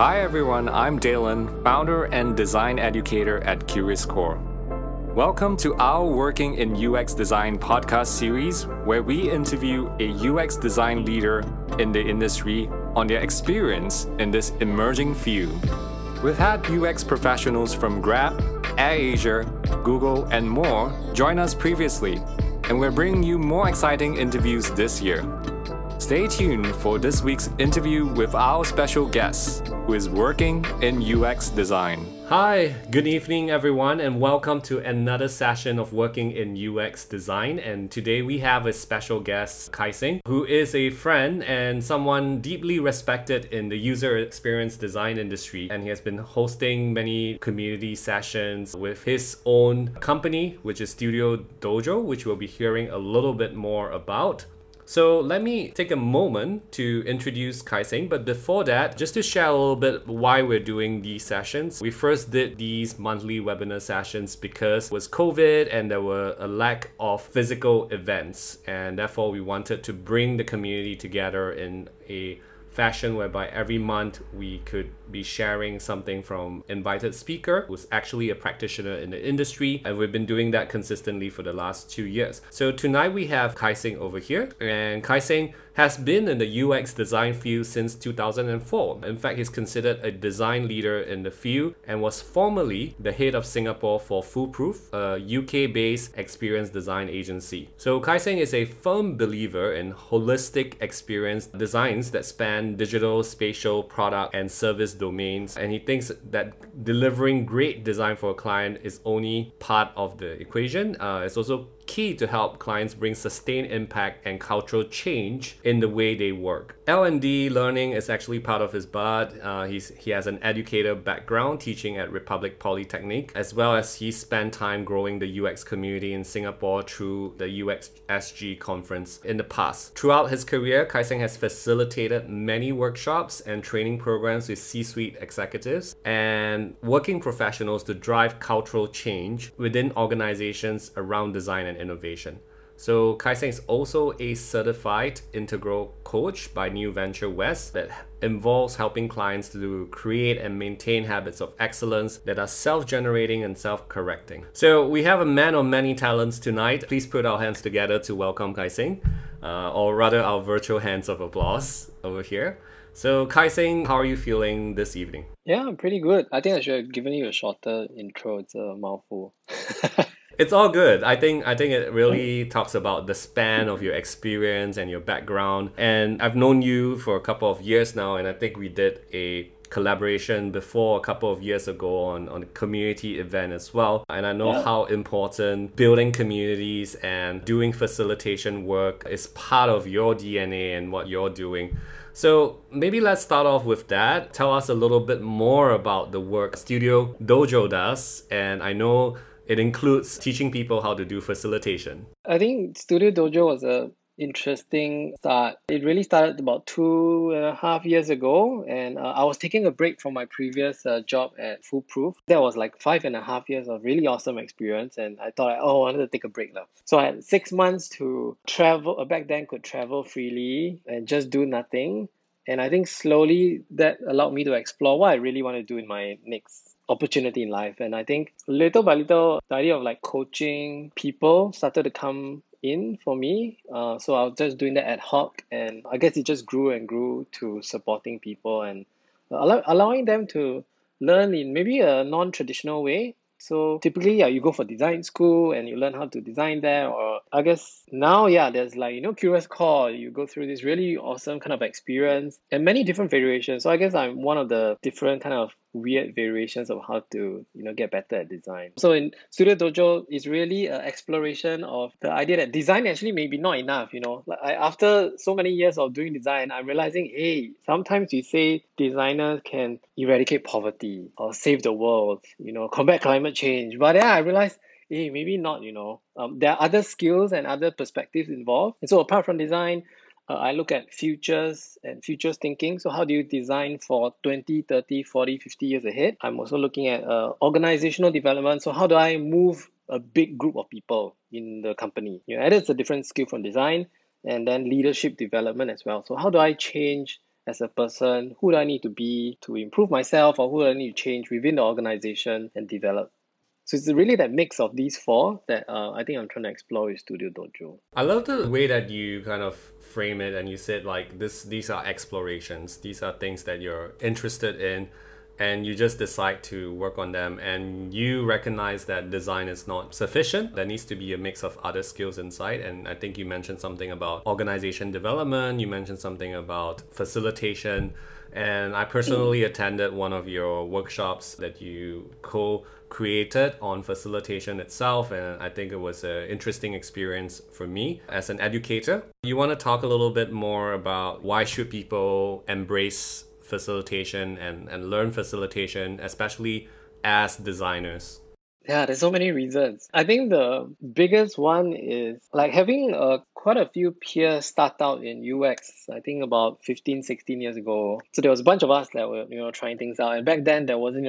Hi everyone, I'm Dalen, founder and design educator at Curious Core. Welcome to our Working in UX Design podcast series, where we interview a UX design leader in the industry on their experience in this emerging field. We've had UX professionals from Grab, AirAsia, Google, and more join us previously, and we're bringing you more exciting interviews this year. Stay tuned for this week's interview with our special guest, who is working in UX design. Hi, good evening, everyone, and welcome to another session of Working in UX Design. And today we have a special guest, Khai Seng, who is a friend and someone deeply respected in the user experience design industry. And he has been hosting many community sessions with his own company, which is Studio Dojo, which we'll be hearing a little bit more about. So let me take a moment to introduce Khai Seng. But before that, just to share a little bit why we're doing these sessions. We first did these monthly webinar sessions because was COVID and there were a lack of physical events. And therefore, we wanted to bring the community together in a fashion whereby every month we could be sharing something from invited speaker who's actually a practitioner in the industry. And we've been doing that consistently for the last two years. So tonight we have Khai Seng over here. And Khai Seng has been in the UX design field since 2004. In fact, he's considered a design leader in the field and was formerly the head of Singapore for Foolproof, a UK based experience design agency. So, Khai Seng is a firm believer in holistic experience designs that span digital, spatial, product, and service domains. And he thinks that delivering great design for a client is only part of the equation. Uh, it's also key to help clients bring sustained impact and cultural change in the way they work. L&D learning is actually part of his blood. Uh, he has an educator background teaching at Republic Polytechnic, as well as he spent time growing the UX community in Singapore through the UX SG conference in the past. Throughout his career, Khai Seng has facilitated many workshops and training programs with C-suite executives and working professionals to drive cultural change within organizations around design and innovation. So Khai Seng is also a certified integral coach by New Venture West that involves helping clients to create and maintain habits of excellence that are self-generating and self-correcting. So we have a man of many talents tonight. Please put our hands together to welcome Khai Seng, uh, or rather our virtual hands of applause over here. So Khai Seng, how are you feeling this evening? Yeah, I'm pretty good. I think I should have given you a shorter intro. It's a mouthful. it's all good. I think I think it really talks about the span of your experience and your background. And I've known you for a couple of years now, and I think we did a collaboration before a couple of years ago on, on a community event as well. And I know yeah. how important building communities and doing facilitation work is part of your DNA and what you're doing. So maybe let's start off with that. Tell us a little bit more about the work Studio Dojo does. And I know it includes teaching people how to do facilitation. I think Studio Dojo was a interesting start. It really started about two and a half years ago, and uh, I was taking a break from my previous uh, job at Foolproof. That was like five and a half years of really awesome experience, and I thought, oh, I wanted to take a break now. So I had six months to travel. Uh, back then, could travel freely and just do nothing. And I think slowly that allowed me to explore what I really want to do in my next opportunity in life. And I think little by little, the idea of like coaching people started to come in for me. Uh, so I was just doing that ad hoc, and I guess it just grew and grew to supporting people and allow, allowing them to learn in maybe a non-traditional way. So typically, yeah, you go for design school and you learn how to design there. Or I guess now, yeah, there's like you know, Curious Core. You go through this really awesome kind of experience and many different variations. So I guess I'm one of the different kind of weird variations of how to you know get better at design. So in studio dojo is really an exploration of the idea that design actually maybe not enough you know. Like I, after so many years of doing design i'm realizing hey sometimes we say designers can eradicate poverty or save the world you know combat climate change. But yeah i realized hey maybe not you know. Um, there are other skills and other perspectives involved. And so apart from design uh, I look at futures and futures thinking. So, how do you design for 20, 30, 40, 50 years ahead? I'm also looking at uh, organizational development. So, how do I move a big group of people in the company? You know, it's a different skill from design and then leadership development as well. So, how do I change as a person? Who do I need to be to improve myself, or who do I need to change within the organization and develop? So it's really that mix of these four that uh, I think I'm trying to explore with Studio Dojo. I love the way that you kind of frame it and you said like this these are explorations. These are things that you're interested in and you just decide to work on them and you recognize that design is not sufficient there needs to be a mix of other skills inside and i think you mentioned something about organization development you mentioned something about facilitation and i personally attended one of your workshops that you co created on facilitation itself and i think it was an interesting experience for me as an educator you want to talk a little bit more about why should people embrace facilitation and, and learn facilitation, especially as designers? Yeah, there's so many reasons. I think the biggest one is like having a quite a few peers start out in UX, I think about 15, 16 years ago. So there was a bunch of us that were, you know, trying things out. And back then there wasn't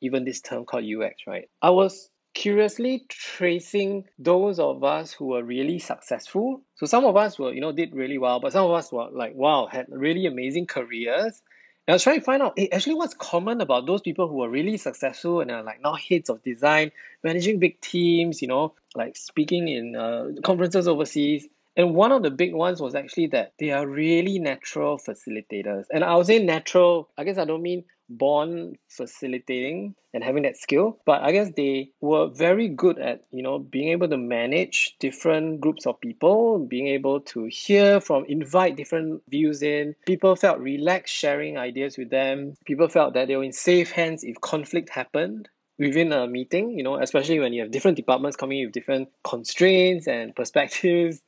even, this term called UX, right? I was curiously tracing those of us who were really successful. So some of us were, you know, did really well, but some of us were like, wow, had really amazing careers and I was trying to find out, hey, actually, what's common about those people who are really successful and are like now heads of design, managing big teams, you know, like speaking in uh, conferences overseas. And one of the big ones was actually that they are really natural facilitators. And I would say natural, I guess I don't mean born facilitating and having that skill but i guess they were very good at you know being able to manage different groups of people being able to hear from invite different views in. People felt relaxed sharing ideas with them. People felt that they were in safe hands if conflict happened within a meeting you know especially when you have different departments coming in with different constraints and perspectives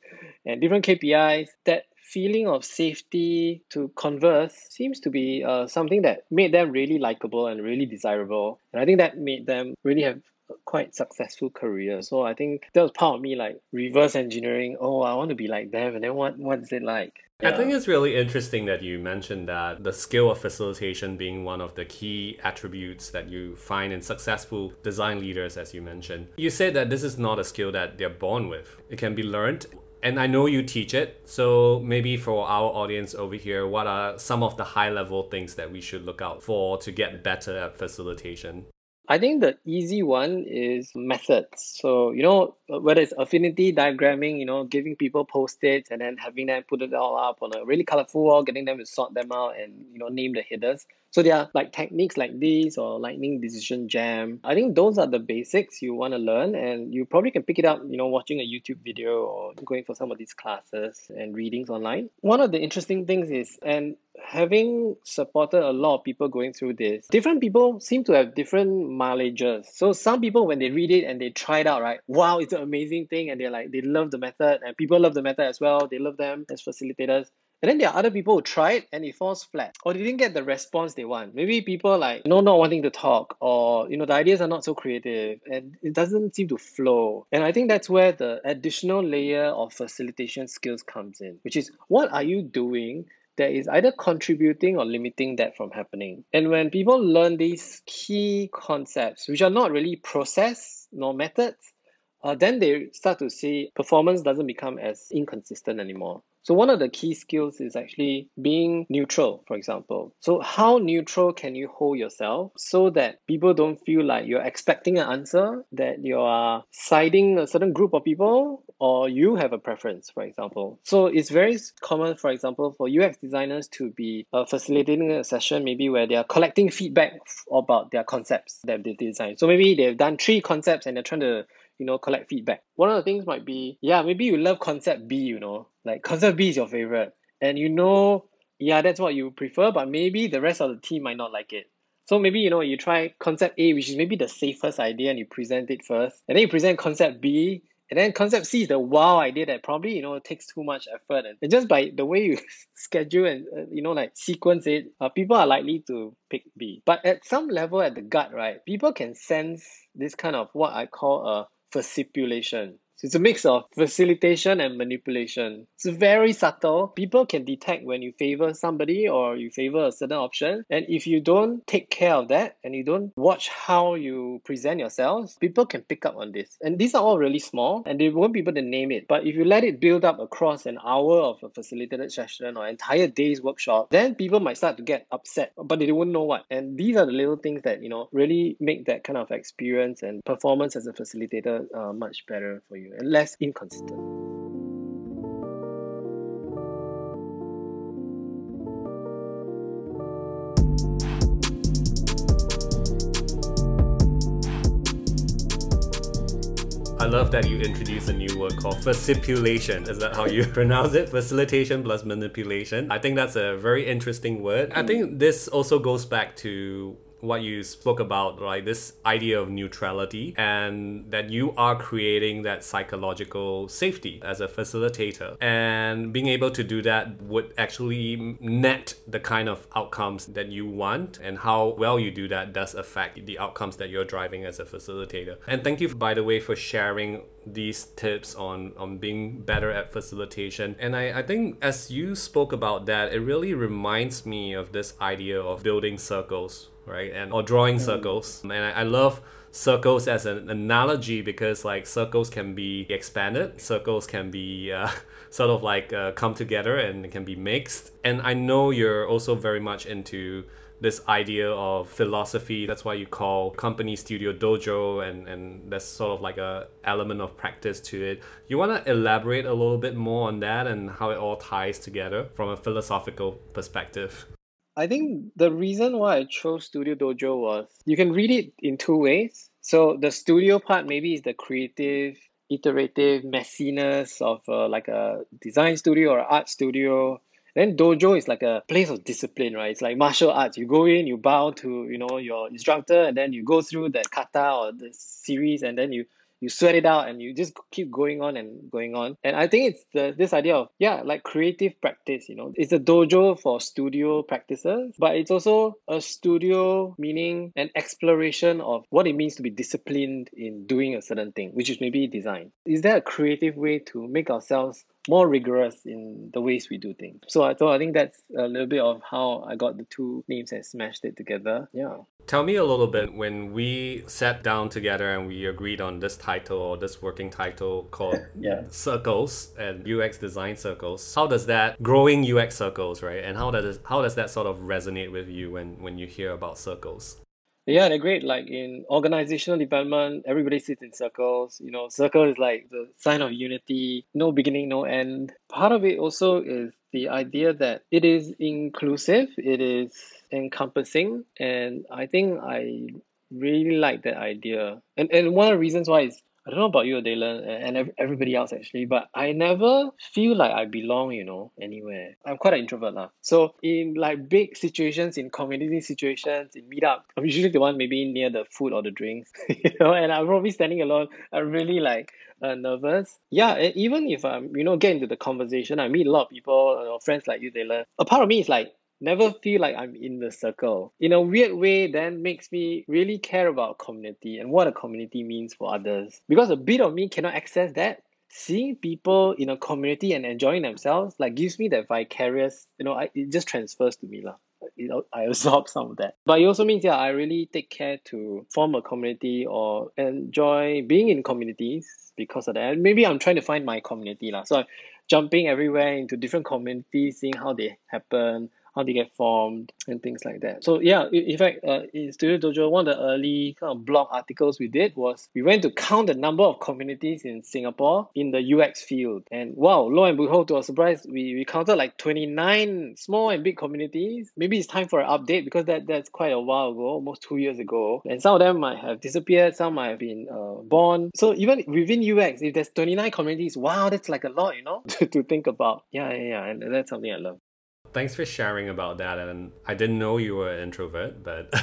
and different kpis that feeling of safety to converse seems to be uh, something that made them really likable and really desirable. And I think that made them really have quite successful career. So I think that was part of me like reverse engineering. Oh, I want to be like them. And then what what is it like? Yeah. I think it's really interesting that you mentioned that the skill of facilitation being one of the key attributes that you find in successful design leaders, as you mentioned. You said that this is not a skill that they're born with, it can be learned and I know you teach it. So maybe for our audience over here, what are some of the high level things that we should look out for to get better at facilitation? I think the easy one is methods. So, you know, whether it's affinity diagramming, you know, giving people post-its and then having them put it all up on a really colorful wall, getting them to sort them out and, you know, name the headers. So there are like techniques like this or lightning decision jam. I think those are the basics you want to learn and you probably can pick it up, you know, watching a YouTube video or going for some of these classes and readings online. One of the interesting things is and having supported a lot of people going through this, different people seem to have different mileages. So some people when they read it and they try it out, right? Wow, it's an amazing thing and they're like they love the method and people love the method as well. They love them as facilitators. And then there are other people who try it and it falls flat or they didn't get the response they want. Maybe people like, you know, not wanting to talk or, you know, the ideas are not so creative and it doesn't seem to flow. And I think that's where the additional layer of facilitation skills comes in, which is what are you doing that is either contributing or limiting that from happening. And when people learn these key concepts, which are not really process nor methods, uh, then they start to see performance doesn't become as inconsistent anymore. So one of the key skills is actually being neutral, for example. So how neutral can you hold yourself so that people don't feel like you're expecting an answer, that you are siding a certain group of people, or you have a preference, for example. So it's very common, for example, for UX designers to be uh, facilitating a session maybe where they are collecting feedback about their concepts that they designed. So maybe they've done three concepts and they're trying to you know collect feedback. One of the things might be yeah maybe you love concept b you know. Like concept b is your favorite. And you know yeah that's what you prefer but maybe the rest of the team might not like it. So maybe you know you try concept a which is maybe the safest idea and you present it first. And then you present concept b and then concept C is the wow idea that probably you know takes too much effort. And, just by the way you schedule and uh, you know like sequence it, uh, people are likely to pick B. But at some level at the gut, right, people can sense this kind of what I call a fascipulation. It's a mix of facilitation and manipulation. It's very subtle. People can detect when you favor somebody or you favor a certain option. And if you don't take care of that and you don't watch how you present yourselves, people can pick up on this. And these are all really small and they won't be able to name it. But if you let it build up across an hour of a facilitated session or entire day's workshop, then people might start to get upset, but they won't know what. And these are the little things that, you know, really make that kind of experience and performance as a facilitator uh, much better for you you less inconsistent. I love that you introduce a new word called facipulation. Is that how you pronounce it? Facilitation plus manipulation. I think that's a very interesting word. I think this also goes back to what you spoke about, right? This idea of neutrality and that you are creating that psychological safety as a facilitator. And being able to do that would actually net the kind of outcomes that you want and how well you do that does affect the outcomes that you're driving as a facilitator. And thank you, by the way, for sharing these tips on on being better at facilitation and I, I think as you spoke about that it really reminds me of this idea of building circles right? And or drawing circles. And I, I love circles as an analogy because like circles can be expanded. Circles can be uh, sort of like uh, come together and can be mixed. And i know you're also very much into this idea of philosophy. That's why you call company studio dojo and and that's sort of like a element of practice to it. You want to elaborate a little bit more on that and how it all ties together from a philosophical perspective I think the reason why I chose Studio Dojo was you can read it in two ways. So the studio part maybe is the creative, iterative messiness of uh, like a design studio or art studio. Then dojo is like a place of discipline, right? It's like martial arts. You go in, you bow to you know your instructor, and then you go through the kata or the series, and then you you sweat it out and you just keep going on and going on. And i think it's the this idea of yeah like creative practice you know. It's a dojo for studio practices but it's also a studio meaning an exploration of what it means to be disciplined in doing a certain thing which is maybe design. Is there a creative way to make ourselves more rigorous in the ways we do things. So I thought I think that's a little bit of how I got the two names and smashed it together. Yeah. Tell me a little bit when we sat down together and we agreed on this title or this working title called yeah. Circles and UX design circles. How does that growing UX circles, right? And how does how does that sort of resonate with you when when you hear about circles? Yeah, they're great. Like in organizational development, everybody sits in circles. You know, circle is like the sign of unity, no beginning, no end. Part of it also is the idea that it is inclusive, it is encompassing, and I think I really like that idea. And and one of the reasons why is I don't know about you, Dylan, and everybody else actually, but I never feel like I belong, you know, anywhere. I'm quite an introvert now. So in like big situations, in community situations, in meetup, I'm usually the one maybe near the food or the drinks, you know, and I'm probably standing alone. I'm really like uh, nervous. Yeah, and even if I'm, you know, get into the conversation, I meet a lot of people, you know, friends like you, Dylan. A part of me is like, never feel like I'm in the circle. In a weird way, then makes me really care about community and what a community means for others. Because a bit of me cannot access that. Seeing people in a community and enjoying themselves like gives me that vicarious, you know, I, it just transfers to me. lah. You know, I absorb some of that. But it also means yeah, I really take care to form a community or enjoy being in communities because of that. Maybe I'm trying to find my community. lah. So I'm jumping everywhere into different communities, seeing how they happen, how they get formed and things like that. So yeah, in fact, uh, in Studio Dojo, one of the early kind of blog articles we did was we went to count the number of communities in Singapore in the UX field. And wow, lo and behold, to our surprise, we, we counted like 29 small and big communities. Maybe it's time for an update because that, that's quite a while ago, almost two years ago. And some of them might have disappeared, some might have been uh, born. So even within UX, if there's 29 communities, wow, that's like a lot, you know, to, to think about. Yeah, yeah, yeah. And that's something I love. Thanks for sharing about that. And I didn't know you were an introvert, but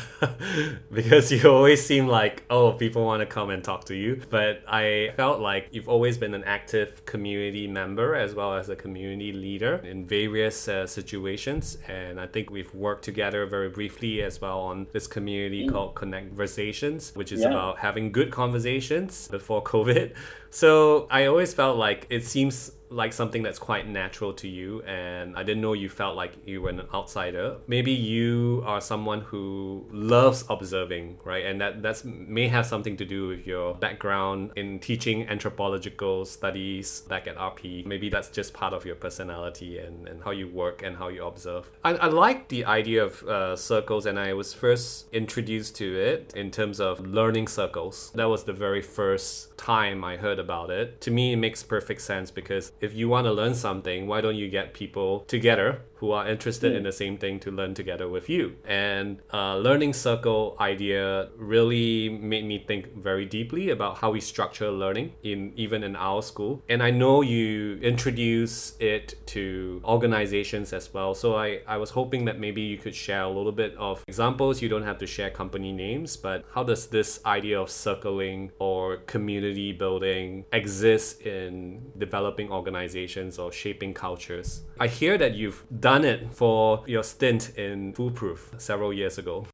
because you always seem like, oh, people want to come and talk to you. But I felt like you've always been an active community member as well as a community leader in various uh, situations. And I think we've worked together very briefly as well on this community mm. called Connect Conversations, which is yeah. about having good conversations before COVID So I always felt like it seems like something that's quite natural to you and I didn't know you felt like you were an outsider. Maybe you are someone who loves observing, right? And that that's may have something to do with your background in teaching anthropological studies back at RP. Maybe that's just part of your personality and, and how you work and how you observe. I, I like the idea of uh, circles and I was first introduced to it in terms of learning circles. That was the very first time I heard about it. To me, it makes perfect sense because if you want to learn something, why don't you get people together who are interested mm. in the same thing to learn together with you? And uh, learning circle idea really made me think very deeply about how we structure learning in even in our school. And I know you introduce it to organizations as well. So I, I was hoping that maybe you could share a little bit of examples. You don't have to share company names, but how does this idea of circling or community building exist in developing organizations or shaping cultures. I hear that you've done it for your stint in Foolproof several years ago.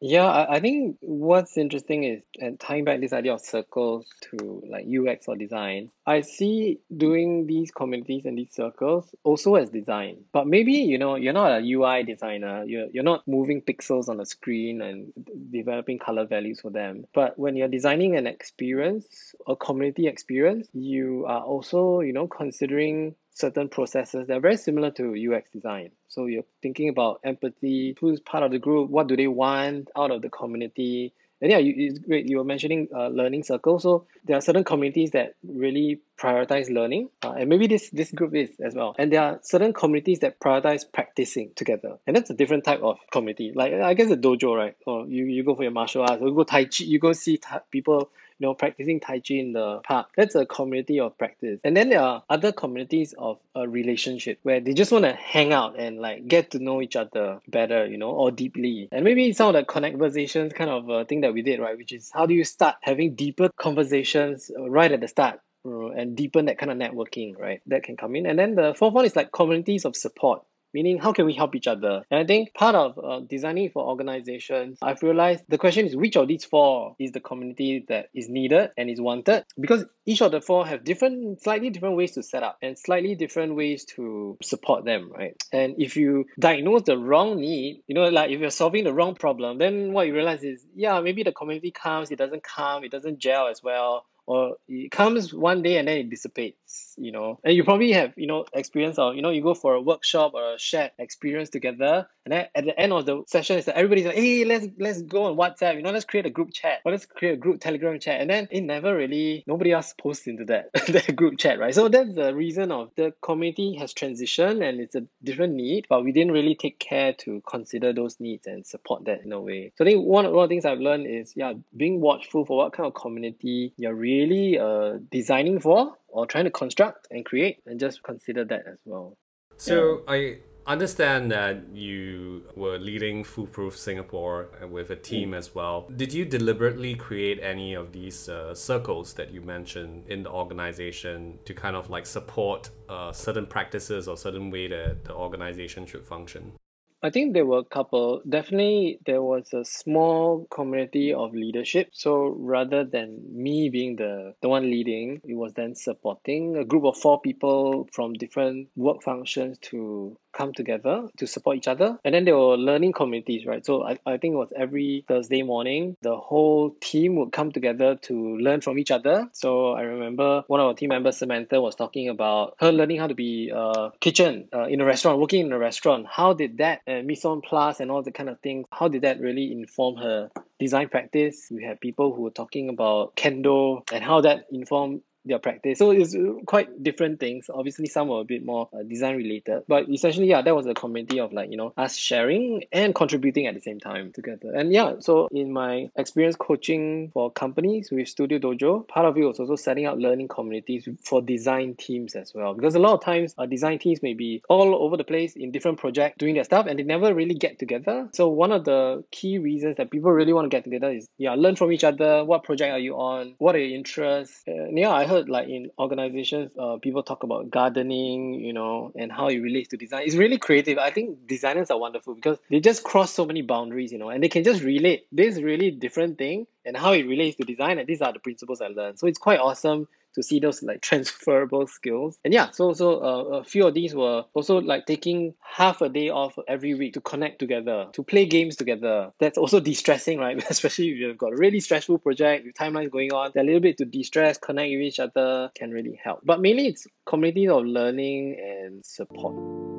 Yeah, I, I think what's interesting is and tying back this idea of circles to like UX or design. I see doing these communities and these circles also as design. But maybe, you know, you're not a UI designer. You're you're not moving pixels on a screen and developing color values for them. But when you're designing an experience, a community experience, you are also, you know, considering certain processes that are very similar to UX design. So you're thinking about empathy, who's part of the group, what do they want out of the community. And yeah, you, great. You were mentioning uh, learning circles. So there are certain communities that really prioritize learning, uh, and maybe this this group is as well. And there are certain communities that prioritize practicing together, and that's a different type of community. Like I guess a dojo, right? Or you, you go for your martial arts, or you go tai chi, you go see ta- people you know, practicing Tai Chi in the park. That's a community of practice. And then there are other communities of a relationship where they just want to hang out and like get to know each other better, you know, or deeply. And maybe some of the conversations kind of uh, thing that we did, right, which is how do you start having deeper conversations right at the start? And deepen that kind of networking, right? That can come in. And then the fourth one is like communities of support meaning how can we help each other? And I think part of uh, designing for organizations, I've realized the question is which of these four is the community that is needed and is wanted? Because each of the four have different, slightly different ways to set up and slightly different ways to support them, right? And if you diagnose the wrong need, you know, like if you're solving the wrong problem, then what you realize is, yeah, maybe the community comes, it doesn't come, it doesn't gel as well or it comes one day and then it dissipates you know and you probably have you know experience or you know you go for a workshop or a shared experience together and then at the end of the session it's like everybody's like hey let's let's go on whatsapp you know let's create a group chat. Or let's create a group telegram chat. And then it never really nobody else posts into that that group chat right? So that's the reason of the community has transitioned and it's a different need but we didn't really take care to consider those needs and support that in a way. So i think one, one of the things i've learned is yeah being watchful for what kind of community you're really uh, designing for or trying to construct and create and just consider that as well. So yeah. I understand that you were leading Foolproof Singapore with a team mm. as well. Did you deliberately create any of these uh, circles that you mentioned in the organization to kind of like support uh, certain practices or certain way that the organization should function? I think there were a couple. Definitely, there was a small community of leadership. So rather than me being the, the one leading, it was then supporting a group of four people from different work functions to come together to support each other. And then there were learning communities, right? So I, I think it was every Thursday morning, the whole team would come together to learn from each other. So I remember one of our team members, Samantha, was talking about her learning how to be a kitchen uh, in a restaurant, working in a restaurant. How did that, uh, mise en place and all the kind of things, how did that really inform her design practice? We had people who were talking about kendo and how that informed their practice. So it's quite different things. Obviously, some were a bit more uh, design related, but essentially, yeah, that was a community of like you know us sharing and contributing at the same time together. And yeah, so in my experience coaching for companies with Studio Dojo, part of it was also setting up learning communities for design teams as well. Because a lot of times, uh, design teams may be all over the place in different projects doing their stuff, and they never really get together. So one of the key reasons that people really want to get together is yeah, learn from each other. What project are you on? What are your interests? And yeah, I heard heard like in organizations, uh, people talk about gardening, you know, and how it relates to design. It's really creative. I think designers are wonderful because they just cross so many boundaries, you know, and they can just relate this really different thing and how it relates to design. And these are the principles I learned. So it's quite awesome to see those like transferable skills. And yeah, so so uh, a few of these were also like taking half a day off every week to connect together, to play games together. That's also de-stressing, right? Especially if you've got a really stressful project with timelines going on, a little bit to de-stress, connect with each other can really help. But mainly it's communities of learning and support.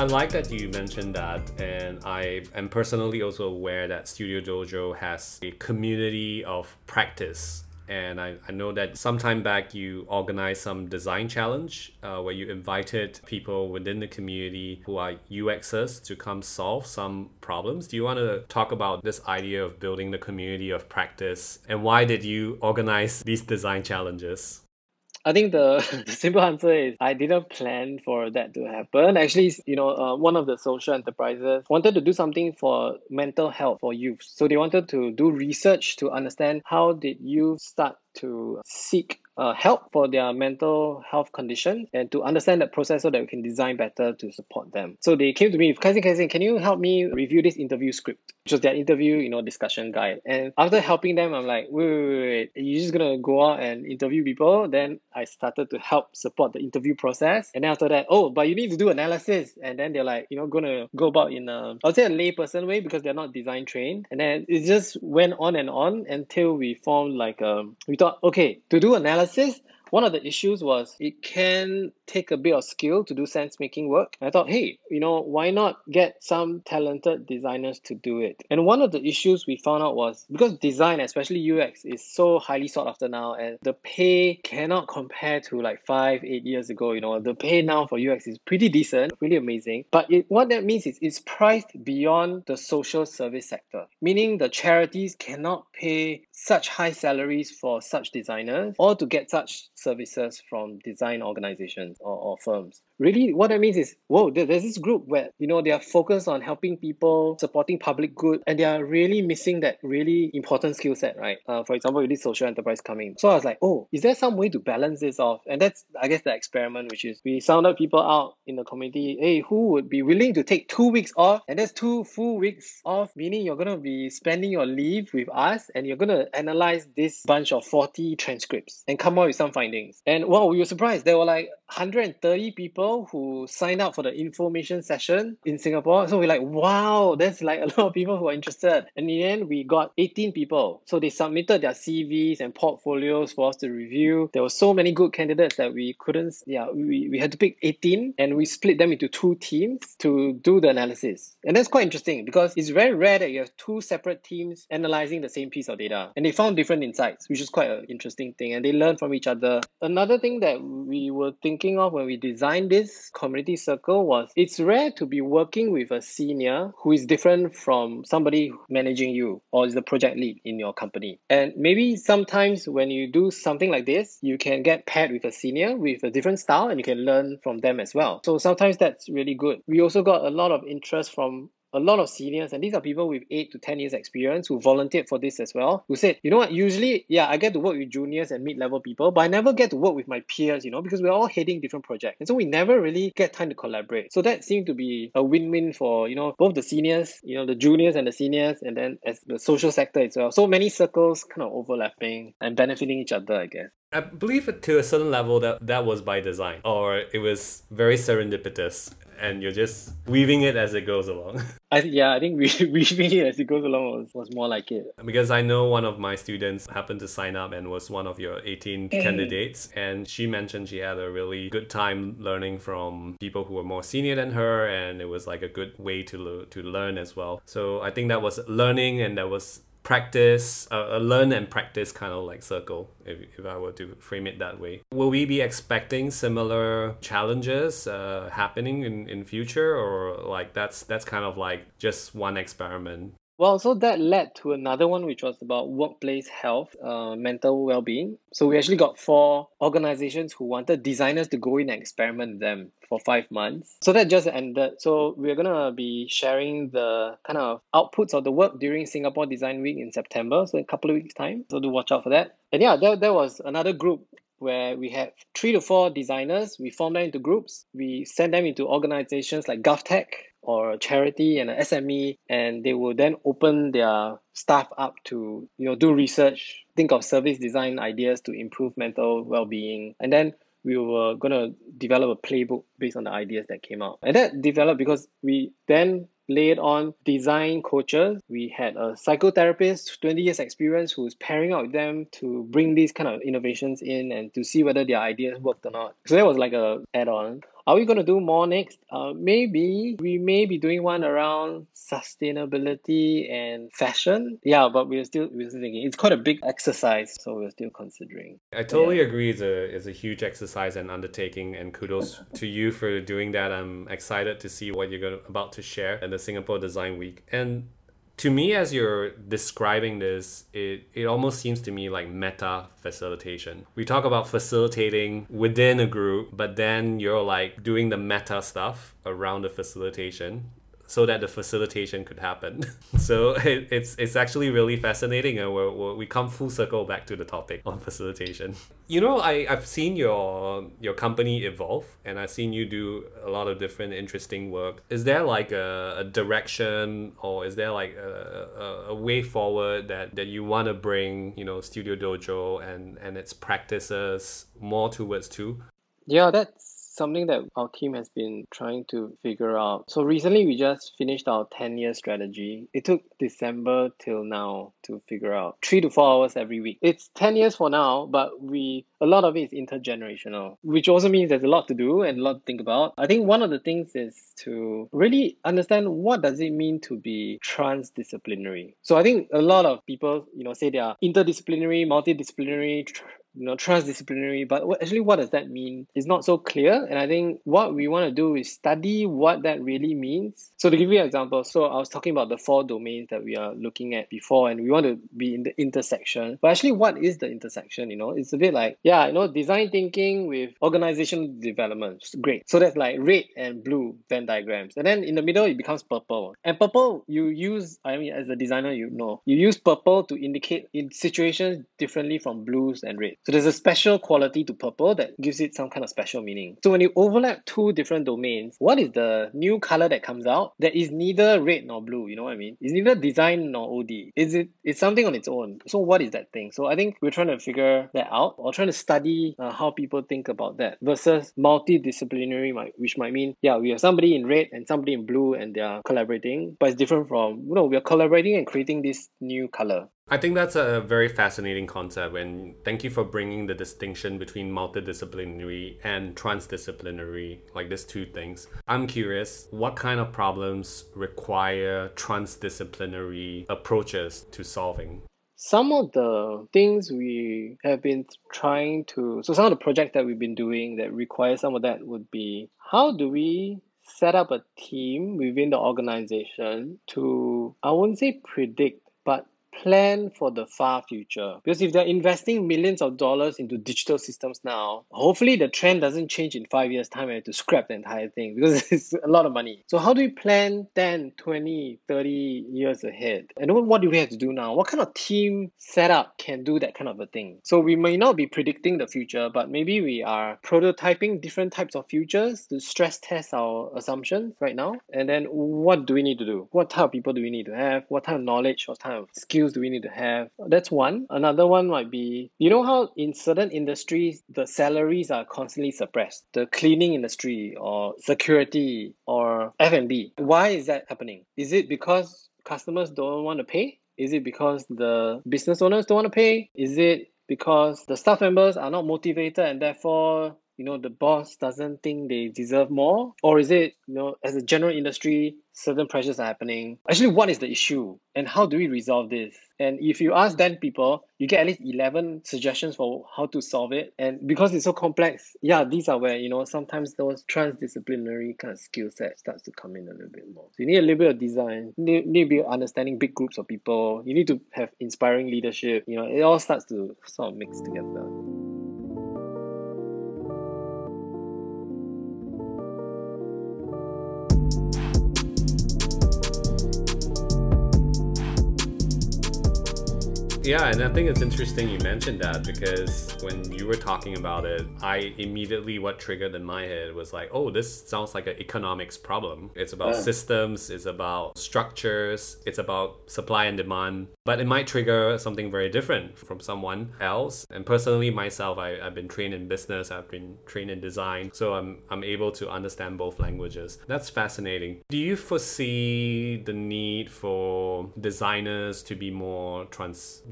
I like that you mentioned that, and I am personally also aware that Studio Dojo has a community of practice. And I, I know that sometime back you organized some design challenge uh, where you invited people within the community who are UXers to come solve some problems. Do you want to talk about this idea of building the community of practice and why did you organize these design challenges? I think the, the simple answer is I didn't plan for that to happen. Actually, you know, uh, one of the social enterprises wanted to do something for mental health for youth. So they wanted to do research to understand how did youth start to seek uh, help for their mental health condition and to understand that process so that we can design better to support them. So they came to me, Khai Seng, Kaizin, can you help me review this interview script? Which was their interview, you know, discussion guide. And after helping them, I'm like, wait, wait, wait, wait, you're just gonna go out and interview people? Then I started to help support the interview process. And then after that, oh, but you need to do analysis. And then they're like, you know, gonna go about in a, I'll say a layperson way because they're not design trained. And then it just went on and on until we formed like a, we thought, okay, to do analysis, Entonces, one of the issues was it can take a bit of skill to do sense making work. I thought, hey, you know, why not get some talented designers to do it? And one of the issues we found out was because design, especially UX, is so highly sought after now, and the pay cannot compare to like five, eight years ago. You know, the pay now for UX is pretty decent, really amazing. But it, what that means is it's priced beyond the social service sector, meaning the charities cannot pay such high salaries for such designers or to get such services from design organizations or, or firms really what that means is whoa there's this group where you know they are focused on helping people supporting public good and they are really missing that really important skill set right? Uh, for example with this social enterprise coming. So i was like oh is there some way to balance this off? And that's i guess the experiment which is we sounded people out in the community hey who would be willing to take two weeks off? And that's two full weeks off meaning you're going to be spending your leave with us and you're going to analyze this bunch of 40 transcripts and come up with some findings. And wow we were surprised. There were like 130 people who signed up for the information session in Singapore. So we're like, wow, there's like a lot of people who are interested. And in the end, we got 18 people. So they submitted their CVs and portfolios for us to review. There were so many good candidates that we couldn't, yeah, we, we had to pick 18 and we split them into two teams to do the analysis. And that's quite interesting because it's very rare that you have two separate teams analyzing the same piece of data. And they found different insights, which is quite an interesting thing. And they learn from each other. Another thing that we were thinking of when we designed this community circle was it's rare to be working with a senior who is different from somebody managing you or is the project lead in your company. And maybe sometimes when you do something like this, you can get paired with a senior with a different style and you can learn from them as well. So sometimes that's really good. We also got a lot of interest from a lot of seniors, and these are people with eight to 10 years experience who volunteered for this as well, who said, you know what, usually, yeah, I get to work with juniors and mid level people, but I never get to work with my peers, you know, because we're all heading different projects. And so we never really get time to collaborate. So that seemed to be a win win for, you know, both the seniors, you know, the juniors and the seniors, and then as the social sector as well. So many circles kind of overlapping and benefiting each other, I guess. I believe to a certain level that that was by design, or it was very serendipitous, and you're just weaving it as it goes along. I yeah, I think we weaving it as it goes along was, was more like it. Because I know one of my students happened to sign up and was one of your 18 mm-hmm. candidates, and she mentioned she had a really good time learning from people who were more senior than her, and it was like a good way to lo- to learn as well. So I think that was learning, and that was practice, uh, a learn and practice kind of like circle, if, if I were to frame it that way. Will we be expecting similar challenges uh, happening in, in future, or like that's that's kind of like just one experiment? Well, so that led to another one, which was about workplace health, uh, mental well being. So we actually got four organizations who wanted designers to go in and experiment them for five months. So that just ended. So we're going to be sharing the kind of outputs of the work during Singapore Design Week in September. So a couple of weeks' time. So do watch out for that. And yeah, that, that was another group where we have three to four designers. We form them into groups. We send them into organizations like GovTech or a charity and an SME, and they will then open their staff up to you know do research, think of service design ideas to improve mental well-being, and then we were gonna develop a playbook based on the ideas that came out. And that developed because we then laid on design coaches. We had a psychotherapist, 20 years experience, who's pairing out with them to bring these kind of innovations in and to see whether their ideas worked or not. So that was like a add-on. Are we going to do more next? Uh, maybe we may be doing one around sustainability and fashion. Yeah, but we're still we're still thinking it's quite a big exercise, so we're still considering. I totally yeah. agree. It's a it's a huge exercise and undertaking, and kudos to you for doing that. I'm excited to see what you're going about to share at the Singapore Design Week. And to me as you're describing this it, it almost seems to me like meta facilitation we talk about facilitating within a group but then you're like doing the meta stuff around the facilitation so that the facilitation could happen. so it, it's it's actually really fascinating, and we we come full circle back to the topic on facilitation. You know, I I've seen your your company evolve, and I've seen you do a lot of different interesting work. Is there like a, a direction, or is there like a, a, a way forward that that you want to bring you know Studio Dojo and and its practices more towards to? Yeah, that's something that our team has been trying to figure out. So recently we just finished our 10 year strategy. It took December till now to figure out three to four hours every week. It's 10 years for now, but we a lot of it is intergenerational, which also means there's a lot to do and a lot to think about. I think one of the things is to really understand what does it mean to be transdisciplinary. So I think a lot of people, you know, say they are interdisciplinary, multidisciplinary, you know transdisciplinary but actually what does that mean? Is not so clear and i think what we want to do is study what that really means. So to give you an example so i was talking about the four domains that we are looking at before and we want to be in the intersection. But actually what is the intersection you know? It's a bit like yeah you know design thinking with organizational development. Great. So that's like red and blue venn diagrams. And then in the middle it becomes purple. And purple you use i mean as a designer you know you use purple to indicate in situations differently from blues and red so there's a special quality to purple that gives it some kind of special meaning. So when you overlap two different domains, what is the new color that comes out that is neither red nor blue? You know what I mean? It's neither design nor OD. Is it? It's something on its own. So what is that thing? So I think we're trying to figure that out or trying to study uh, how people think about that versus multidisciplinary, which might mean yeah we have somebody in red and somebody in blue and they are collaborating, but it's different from you know we are collaborating and creating this new color. I think that's a very fascinating concept, and thank you for bringing the distinction between multidisciplinary and transdisciplinary, like these two things. I'm curious, what kind of problems require transdisciplinary approaches to solving? Some of the things we have been trying to, so some of the projects that we've been doing that require some of that would be how do we set up a team within the organization to, I wouldn't say predict, but plan for the far future. Because if they're investing millions of dollars into digital systems now, hopefully the trend doesn't change in five years' time and to scrap the entire thing because it's a lot of money. So how do we plan 10, 20, 30 years ahead? And what do we have to do now? What kind of team setup can do that kind of a thing? So we may not be predicting the future, but maybe we are prototyping different types of futures to stress test our assumptions right now. And then what do we need to do? What type of people do we need to have? What type of knowledge? What type of skills skills do we need to have? That's one. Another one might be you know how in certain industries the salaries are constantly suppressed. The cleaning industry or security or F&B. Why is that happening? Is it because customers don't want to pay? Is it because the business owners don't want to pay? Is it because the staff members are not motivated and therefore you know the boss doesn't think they deserve more? Or is it you know as a general industry certain pressures are happening? Actually what is the issue? And how do we resolve this? And if you ask then people you get at least 11 suggestions for how to solve it. And because it's so complex yeah these are where you know sometimes those transdisciplinary kind of skill set starts to come in a little bit more. So you need a little bit of design you need, need to be understanding big groups of people you need to have inspiring leadership you know it all starts to sort of mix together Yeah, and I think it's interesting you mentioned that because when you were talking about it, I immediately what triggered in my head was like, oh, this sounds like an economics problem. It's about Yeah. systems, it's about structures, it's about supply and demand. But it might trigger something very different from someone else. And personally, myself, I, I've been trained in business, I've been trained in design, so I'm I'm able to understand both languages. That's fascinating. Do you foresee the need for designers to be more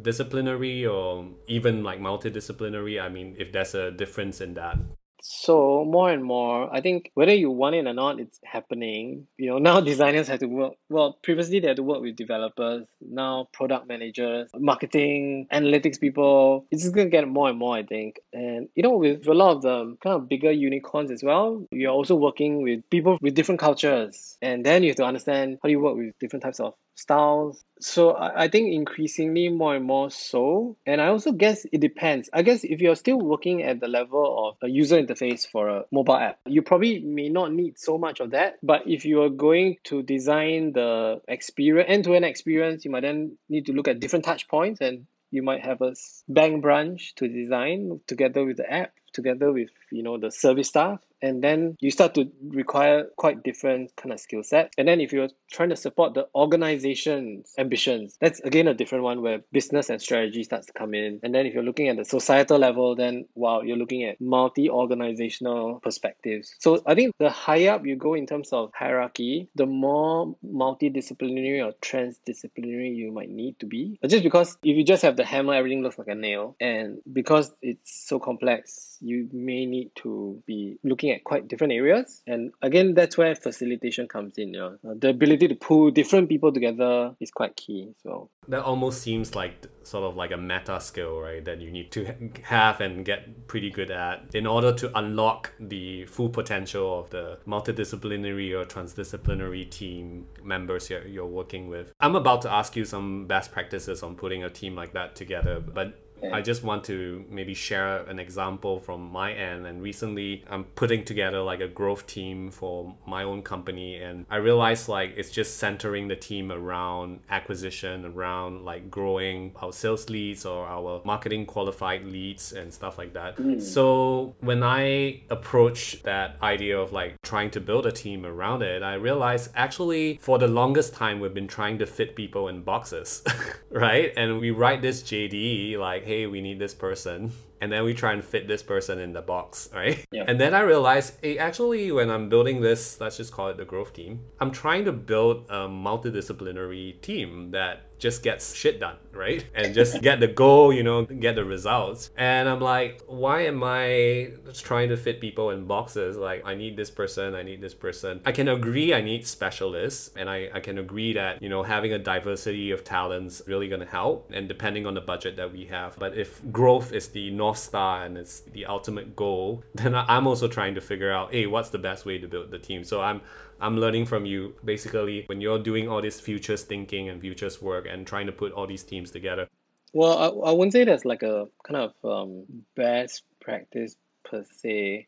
transdisciplinary or even like multidisciplinary? I mean, if there's a difference in that. So more and more, I think whether you want it or not, it's happening. You know, now designers have to work. Well, previously they had to work with developers. Now product managers, marketing, analytics people. It's just gonna get more and more, I think. And you know, with a lot of the kind of bigger unicorns as well, you're also working with people with different cultures, and then you have to understand how do you work with different types of styles. So I, I think increasingly more and more so. And I also guess it depends. I guess if you're still working at the level of a user interface for a mobile app, you probably may not need so much of that. But if you are going to design the experience, end-to-end experience, you might then need to look at different touch points and you might have a bank branch to design together with the app together with you know the service staff and then you start to require quite different kind of skill set. And then if you're trying to support the organization's ambitions that's again a different one where business and strategy starts to come in. And then if you're looking at the societal level then wow you're looking at multi-organizational perspectives. So i think the higher up you go in terms of hierarchy the more multidisciplinary or transdisciplinary you might need to be. But just because if you just have the hammer everything looks like a nail. And because it's so complex you may need to be looking at quite different areas and again that's where facilitation comes in you know? Uh, the ability to pull different people together is quite key so That almost seems like sort of like a meta skill, right? That you need to have and get pretty good at in order to unlock the full potential of the multidisciplinary or transdisciplinary team members you're, you're working with. I'm about to ask you some best practices on putting a team like that together, but I just want to maybe share an example from my end. And recently, I'm putting together like a growth team for my own company, and I realized like it's just centering the team around acquisition, around like growing our sales leads or our marketing qualified leads and stuff like that. Hmm. So when I approach that idea of like trying to build a team around it, I realized actually for the longest time we've been trying to fit people in boxes, right? And we write this JD like, hey, we need this person. And then we try and fit this person in the box, right? Yeah. And then I realized, hey, actually, when I'm building this, let's just call it the growth team, I'm trying to build a multidisciplinary team that just gets shit done, right? And just get the goal, you know, get the results. And I'm like, why am I just trying to fit people in boxes? Like, I need this person, I need this person. I can agree I need specialists, and I, I can agree that, you know, having a diversity of talents really gonna help, and depending on the budget that we have. But if growth is the North Star and it's the ultimate goal, then I'm also trying to figure out, hey, what's the best way to build the team? So I'm I'm learning from you basically when you're doing all this futures thinking and futures work and trying to put all these teams together. Well, I, I wouldn't say there's like a kind of um, best practice per se.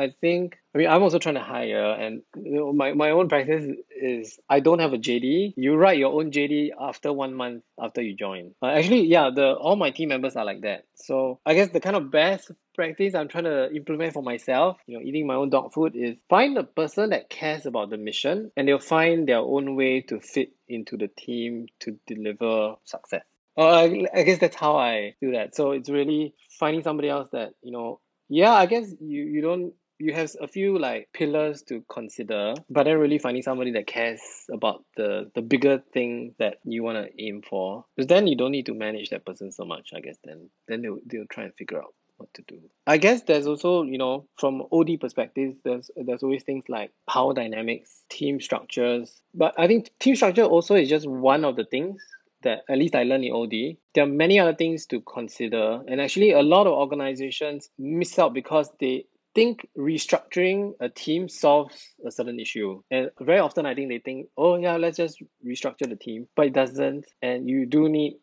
I think I mean I'm also trying to hire and you know my, my own practice is I don't have a JD. You write your own JD after one month after you join. Uh, actually, yeah, the all my team members are like that. So I guess the kind of best practice I'm trying to implement for myself, you know, eating my own dog food is find a person that cares about the mission and they'll find their own way to fit into the team to deliver success. Uh, I, I guess that's how I do that. So it's really finding somebody else that, you know, yeah, I guess you, you don't you have a few like pillars to consider, but then really finding somebody that cares about the the bigger thing that you want to aim for. Because then you don't need to manage that person so much, I guess. Then then they'll they'll try and figure out what to do. I guess there's also, you know, from OD perspective, there's there's always things like power dynamics, team structures. But I think team structure also is just one of the things that at least I learned in OD. There are many other things to consider. And actually a lot of organizations miss out because they think restructuring a team solves a certain issue. And very often I think they think, oh yeah, let's just restructure the team. But it doesn't. And you do need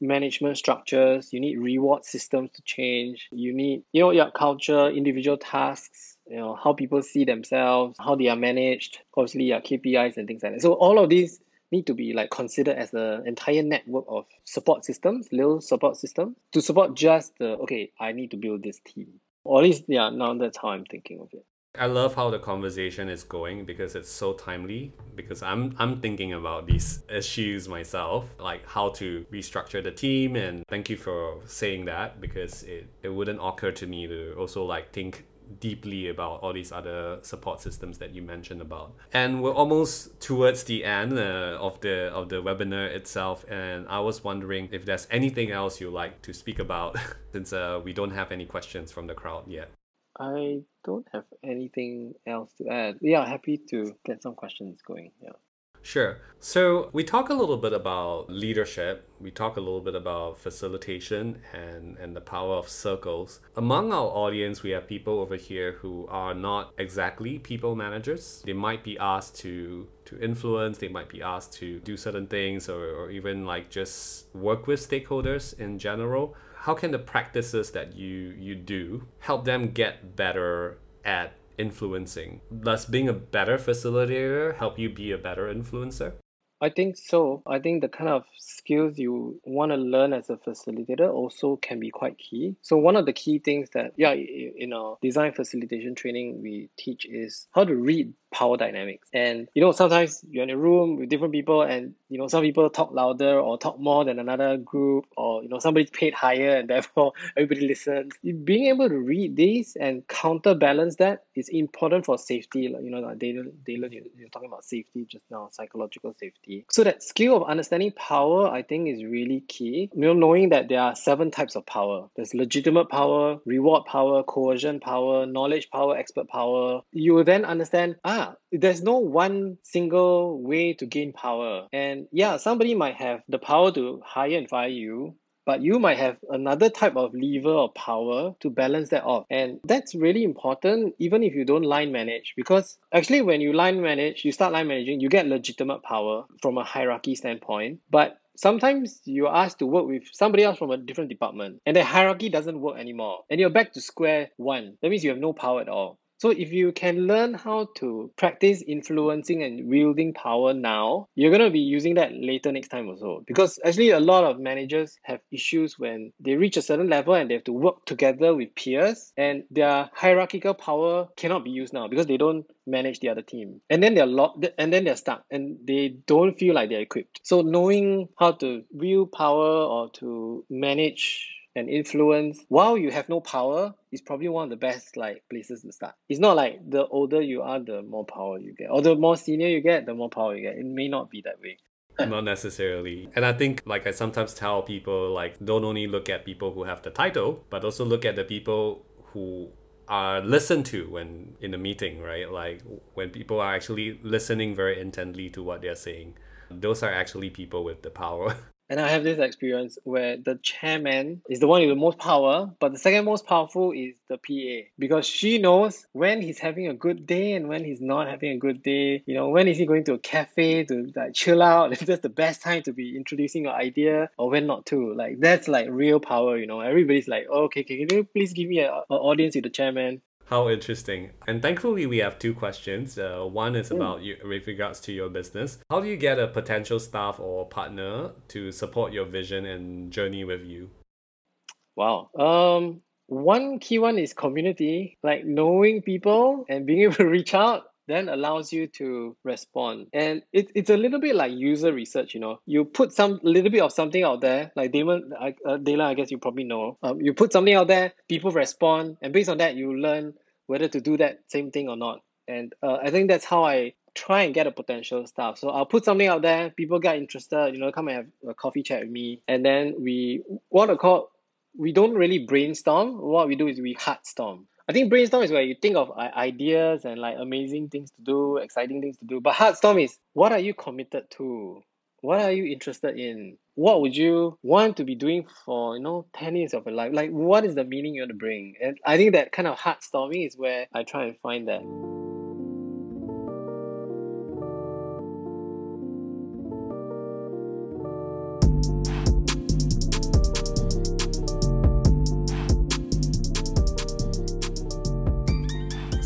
management structures, you need reward systems to change, you need, you know, your culture, individual tasks, you know, how people see themselves, how they are managed, obviously your KPIs and things like that. So all of these need to be like considered as an entire network of support systems, little support systems, to support just the okay, I need to build this team. Or at least yeah, now that's how I'm thinking of it. I love how the conversation is going because it's so timely because I'm I'm thinking about these issues myself, like how to restructure the team and thank you for saying that because it, it wouldn't occur to me to also like think deeply about all these other support systems that you mentioned about. And we're almost towards the end uh, of the of the webinar itself, and I was wondering if there's anything else you like to speak about, since uh, we don't have any questions from the crowd yet. I don't have anything else to add. Yeah, happy to get some questions going. Yeah. Sure. So we talk a little bit about leadership. We talk a little bit about facilitation and, and the power of circles. Among our audience, we have people over here who are not exactly people managers. They might be asked to to influence, they might be asked to do certain things or, or even like just work with stakeholders in general. How can the practices that you you do help them get better at influencing? Does being a better facilitator help you be a better influencer? I think so. I think the kind of skills you want to learn as a facilitator also can be quite key. So one of the key things that yeah in our design facilitation training we teach is how to read power dynamics. And you know sometimes you're in a room with different people and you know some people talk louder or talk more than another group or you know somebody's paid higher and therefore everybody listens. Being able to read these and counterbalance that is important for safety. You know, Dylan, Dylan you're talking about safety just now, psychological safety. So that skill of understanding power, I think, is really key. You know, knowing that there are seven types of power. There's legitimate power, reward power, coercion power, knowledge power, expert power. You will then understand, ah, there's no one single way to gain power. And yeah, somebody might have the power to hire and fire you, but you might have another type of lever or power to balance that off. And that's really important, even if you don't line manage, because actually, when you line manage, you start line managing, you get legitimate power from a hierarchy standpoint. But sometimes you're asked to work with somebody else from a different department, and the hierarchy doesn't work anymore, and you're back to square one. That means you have no power at all. So if you can learn how to practice influencing and wielding power now, you're going to be using that later next time also. Because actually a lot of managers have issues when they reach a certain level and they have to work together with peers and their hierarchical power cannot be used now because they don't manage the other team. And then they're locked and then they're stuck and they don't feel like they're equipped. So knowing how to wield power or to manage and influence while you have no power is probably one of the best like places to start. It's not like the older you are, the more power you get, or the more senior you get, the more power you get. It may not be that way. not necessarily. And I think like I sometimes tell people like don't only look at people who have the title, but also look at the people who are listened to when in a meeting, right? Like when people are actually listening very intently to what they're saying. Those are actually people with the power. And I have this experience where the chairman is the one with the most power, but the second most powerful is the PA because she knows when he's having a good day and when he's not having a good day. You know, when is he going to a cafe to like chill out? If that's the best time to be introducing your idea, or when not to. Like that's like real power. You know, everybody's like, oh, okay, can you please give me an audience with the chairman? How interesting. And thankfully, we have two questions. Uh, one is about you with regards to your business. How do you get a potential staff or partner to support your vision and journey with you? Wow. Um, one key one is community, like knowing people and being able to reach out then allows you to respond. And it, it's a little bit like user research, you know. You put some little bit of something out there, like Damon, uh, Dela, I guess you probably know. Um, you put something out there, people respond, and based on that, you learn whether to do that same thing or not. And uh, I think that's how I try and get a potential staff. So I'll put something out there, people get interested, you know, come and have a coffee chat with me. And then we what I call we don't really brainstorm. What we do is we heartstorm. I think brainstorm is where you think of ideas and like amazing things to do, exciting things to do. But heartstorm is what are you committed to? What are you interested in? What would you want to be doing for, you know, 10 years of your life? Like, what is the meaning you want to bring? And I think that kind of heartstorming is where I try and find that.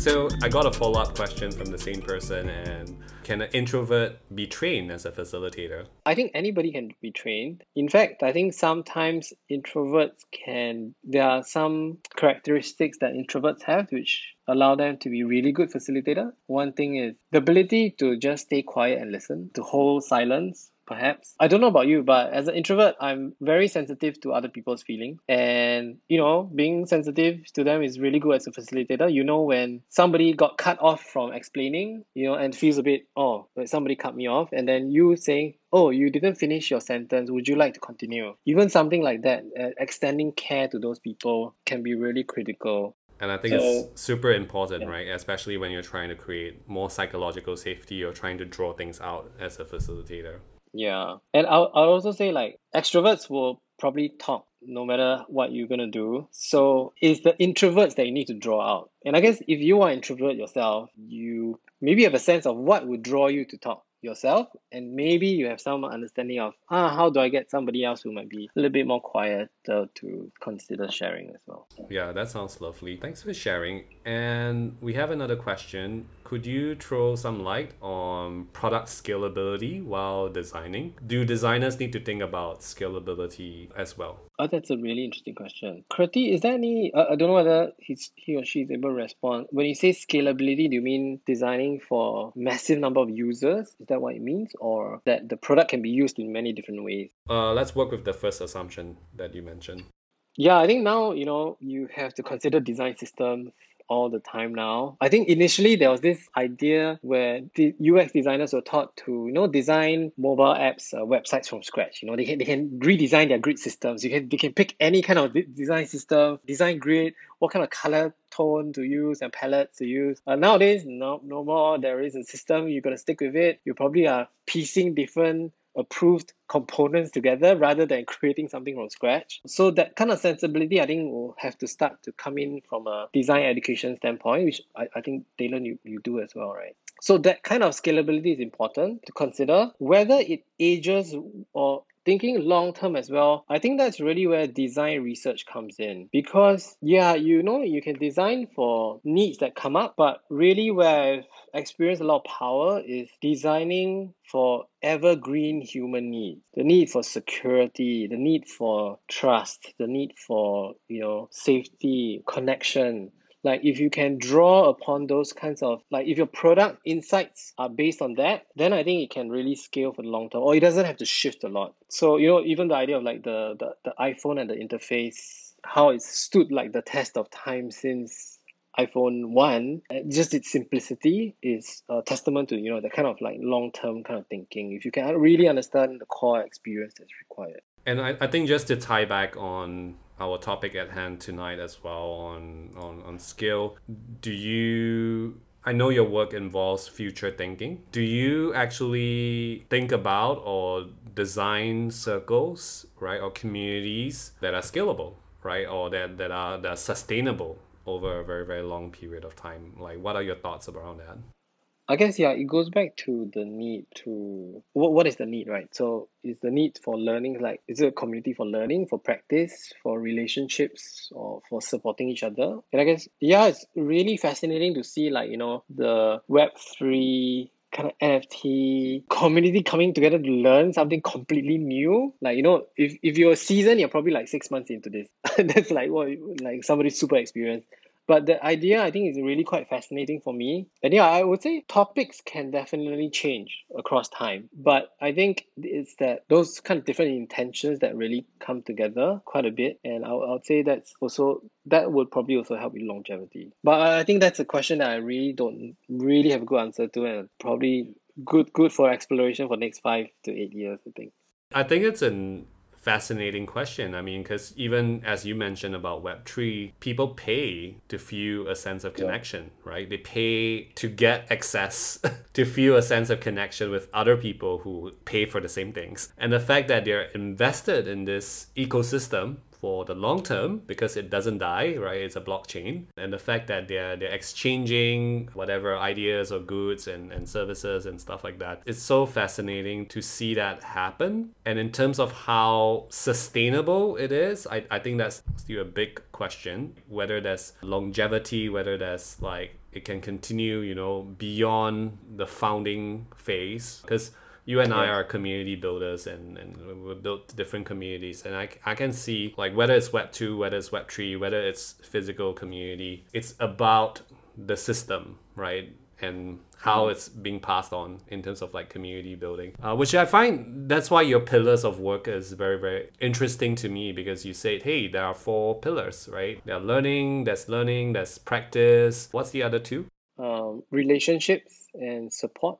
So I got a follow up question from the same person, and Can an introvert be trained as a facilitator? I think anybody can be trained. In fact, I think sometimes introverts can, there are some characteristics that introverts have which allow them to be really good facilitator. One thing is the ability to just stay quiet and listen, to hold silence perhaps. I don't know about you, but as an introvert, I'm very sensitive to other people's feelings. And, you know, being sensitive to them is really good as a facilitator. You know, when somebody got cut off from explaining, you know, and feels a bit, oh, like somebody cut me off, and then you saying, oh, you didn't finish your sentence, would you like to continue? Even something like that, uh, extending care to those people can be really critical. And I think so, it's super important, yeah. right? Especially when you're trying to create more psychological safety or trying to draw things out as a facilitator. Yeah. And I'll, I'll also say like extroverts will probably talk no matter what you're going to do. So it's the introverts that you need to draw out. And I guess if you are introvert yourself, you maybe have a sense of what would draw you to talk yourself and maybe you have some understanding of ah, how do I get somebody else who might be a little bit more quiet to consider sharing as well. Yeah, that sounds lovely. Thanks for sharing. And we have another question. Could you throw some light on product scalability while designing? Do designers need to think about scalability as well? Oh, that's a really interesting question. Kriti, is there any, uh, I don't know whether he's, he or she is able to respond. When you say scalability, do you mean designing for massive number of users? Is that what it means? Or that the product can be used in many different ways? Uh, let's work with the first assumption that you mentioned. Yeah, I think now, you know, you have to consider design systems all the time now. I think initially there was this idea where the UX designers were taught to you know design mobile apps, uh, websites from scratch. You know they can, they can redesign their grid systems. You can they can pick any kind of design system, design grid, what kind of color tone to use and palettes to use. Uh, nowadays, no no more. There is a system. You're gonna stick with it. You probably are piecing different approved components together rather than creating something from scratch. So that kind of sensibility, I think, will have to start to come in from a design education standpoint, which I, I think, Dylan, you, you do as well, right? So that kind of scalability is important to consider. Whether it ages or thinking long term as well, I think that's really where design research comes in. Because, yeah, you know, you can design for needs that come up, but really where I've experienced a lot of power is designing for evergreen human needs the need for security the need for trust the need for you know safety connection like if you can draw upon those kinds of like if your product insights are based on that then i think it can really scale for the long term or it doesn't have to shift a lot so you know even the idea of like the the, the iphone and the interface how it stood like the test of time since iPhone 1, just its simplicity is a testament to, you know, the kind of like long-term kind of thinking. If you can really understand the core experience that's required. And I, I think just to tie back on our topic at hand tonight as well on, on, on skill, do you I know your work involves future thinking. Do you actually think about or design circles, right, or communities that are scalable, right, or that, that are that are sustainable over a very very long period of time? Like what are your thoughts around that I guess yeah, it goes back to the need to what what is the need, right? So is the need for learning like is it a community for learning, for practice, for relationships, or for supporting each other? And I guess yeah, it's really fascinating to see like you know the Web three kind of NFT community coming together to learn something completely new. Like you know, if if you're a season, you're probably like six months into this. That's like what like somebody super experienced. But the idea I think is really quite fascinating for me. And yeah, I would say topics can definitely change across time. But I think it's that those kind of different intentions that really come together quite a bit. And I would say that's also that would probably also help with longevity. But I think that's a question that I really don't really have a good answer to and probably good good for exploration for next five to eight years, I think. I think it's an fascinating question. I mean, because even as you mentioned about Web3, people pay to feel a sense of connection, yeah. right? They pay to get access, to feel a sense of connection with other people who pay for the same things. And the fact that they're invested in this ecosystem for the long term because it doesn't die, right? It's a blockchain. And the fact that they're they're exchanging whatever ideas or goods and, and services and stuff like that. It's so fascinating to see that happen. And in terms of how sustainable it is, I, I think that's still a big question. Whether there's longevity, whether there's like it can continue, you know, beyond the founding phase because you and I are community builders and, and we built different communities. And I, I can see like whether it's web 2 whether it's web 3 whether it's physical community it's about the system right? And how Mm-hmm. it's being passed on in terms of like community building uh, which i find that's why your pillars of work is very very interesting to me because you said hey there are four pillars right? There's learning there's learning there's practice. What's the other two? Um, relationships and support.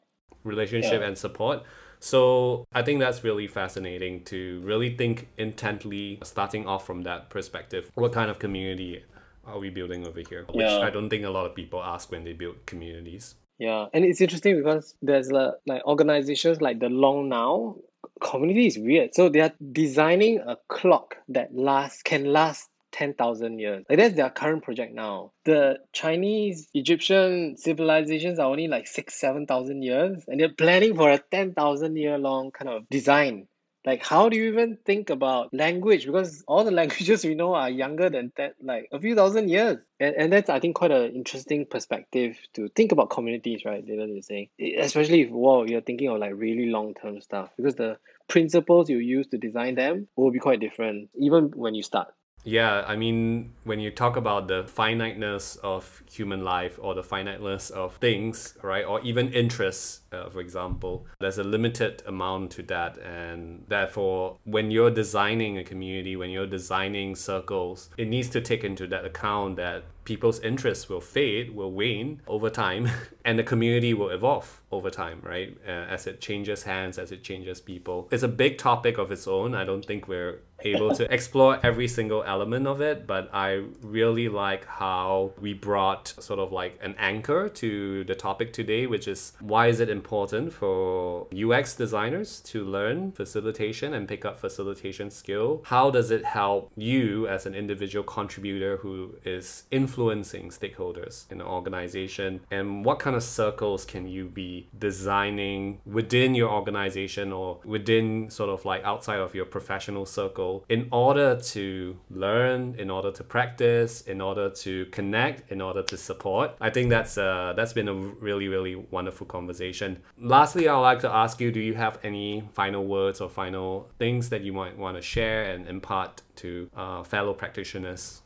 Relationship Yeah. and support. So I think that's really fascinating to really think intently, starting off from that perspective. What kind of community are we building over here? Which Yeah. I don't think a lot of people ask when they build communities. Yeah, and it's interesting because there's like, like organizations like the Long Now community is weird. So they are designing a clock that lasts can last ten thousand years. Like that's their current project now. The Chinese Egyptian civilizations are only like six seven thousand years, and they're planning for a ten thousand year long kind of design. Like how do you even think about language? Because all the languages we know are younger than that, like a few thousand years. And, and that's I think quite an interesting perspective to think about communities, right? Dylan you're saying. Especially if wow, you're thinking of like really long term stuff. Because the principles you use to design them will be quite different, even when you start. Yeah, I mean, when you talk about the finiteness of human life or the finiteness of things, right, or even interests, uh, for example, there's a limited amount to that. And therefore, when you're designing a community, when you're designing circles, it needs to take into that account that people's interests will fade, will wane over time, and the community will evolve over time, right? Uh, as it changes hands, as it changes people. It's a big topic of its own. I don't think we're able to explore every single element of it, but I really like how we brought sort of like an anchor to the topic today, which is why is it important for UX designers to learn facilitation and pick up facilitation skill? How does it help you as an individual contributor who is influencing stakeholders in an organization? And what kind of circles can you be designing within your organization or within sort of like outside of your professional circle in order to learn, in order to practice, in order to connect, in order to support? I think that's uh, that's been a really really wonderful conversation. Lastly, I'd like to ask you: Do you have any final words or final things that you might want to share and impart to uh, fellow practitioners?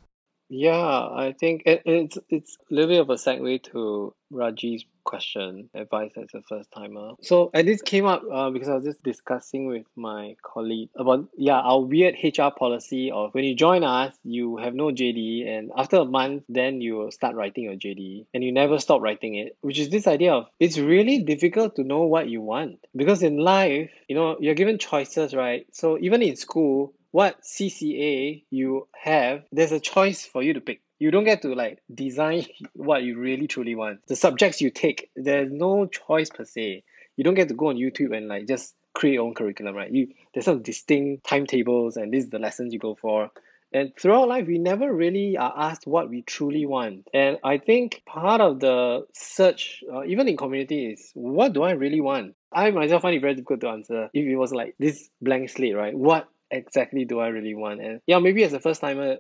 Yeah, I think it, it's it's a little bit of a segue to Raji's question, advice as a first timer. So, and this came up uh, because I was just discussing with my colleague about yeah our weird HR policy of when you join us, you have no JD, and after a month, then you start writing your JD, and you never stop writing it. Which is this idea of it's really difficult to know what you want because in life, you know, you're given choices, right? So even in school what CCA you have, there's a choice for you to pick. You don't get to like design what you really truly want. The subjects you take, there's no choice per se. You don't get to go on YouTube and like just create your own curriculum, right? You there's some distinct timetables and this is the lessons you go for. And throughout life, we never really are asked what we truly want. And I think part of the search, uh, even in community, is what do I really want? I myself find it very difficult to answer. If it was like this blank slate, right? What exactly do I really want? And yeah, maybe as a first timer,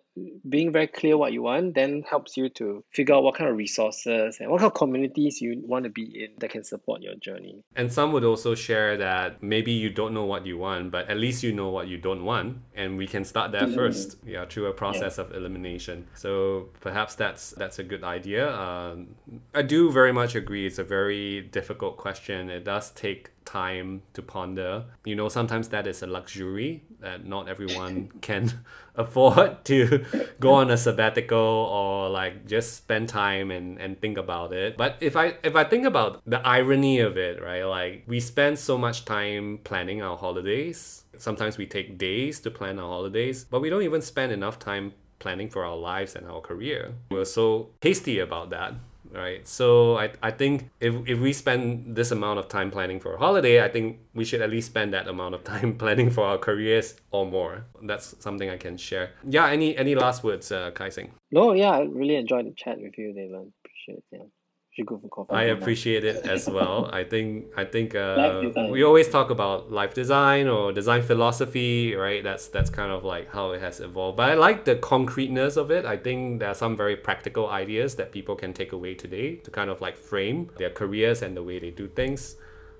being very clear what you want then helps you to figure out what kind of resources and what kind of communities you want to be in that can support your journey. And some would also share that maybe you don't know what you want, but at least you know what you don't want, and we can start there first. Yeah, through a process of elimination. So perhaps that's that's a good idea. Um, I do very much agree. It's a very difficult question. It does take time to ponder. You know, sometimes that is a luxury that not everyone can afford to go on a sabbatical or like just spend time and, and think about it. But if I if I think about the irony of it, right? Like we spend so much time planning our holidays. Sometimes we take days to plan our holidays, but we don't even spend enough time planning for our lives and our career. We're so hasty about that right? So I, I think if, if we spend this amount of time planning for a holiday, I think we should at least spend that amount of time planning for our careers or more. That's something I can share. Yeah, any any last words, uh, Khai Seng? No, yeah, I really enjoyed the chat with you, Dylan. Appreciate it. Yeah. Should go for coffee. I appreciate it as well. I think I think uh, we always talk about life design or design philosophy, right? That's that's kind of like how it has evolved. But I like the concreteness of it. I think there are some very practical ideas that people can take away today to kind of like frame their careers and the way they do things.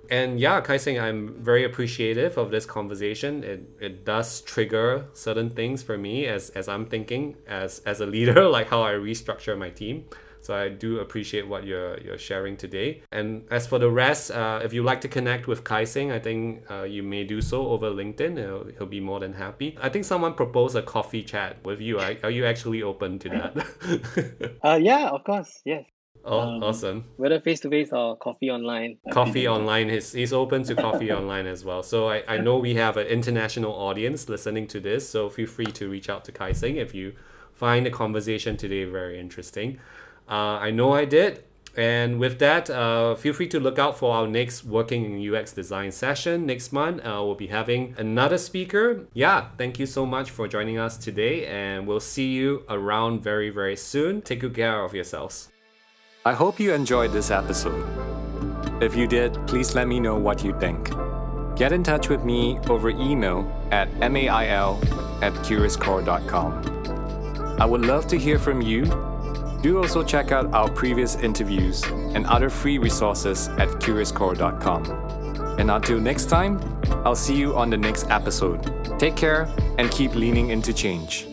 And yeah, Khai Seng, I'm very appreciative of this conversation. It, it does trigger certain things for me as, as I'm thinking as, as a leader, like how I restructure my team. So I do appreciate what you're you're sharing today. And as for the rest, uh, if you like to connect with Khai Seng, I think uh, you may do so over LinkedIn. He'll, he'll be more than happy. I think someone proposed a coffee chat with you. Are, are you actually open to that? uh, yeah, of course. Yes. Oh, um, awesome. Whether face to face or coffee online. Coffee online. is he's open to coffee online as well. So I, I know we have an international audience listening to this. So feel free to reach out to Khai Seng if you find the conversation today very interesting. Uh, I know I did. And with that, uh, feel free to look out for our next Working in UX Design session next month. Uh, we'll be having another speaker. Yeah, thank you so much for joining us today, and we'll see you around very, very soon. Take good care of yourselves. I hope you enjoyed this episode. If you did, please let me know what you think. Get in touch with me over email at mail at curiouscore.com. I would love to hear from you do also check out our previous interviews and other free resources at curiouscore.com. And until next time, I'll see you on the next episode. Take care and keep leaning into change.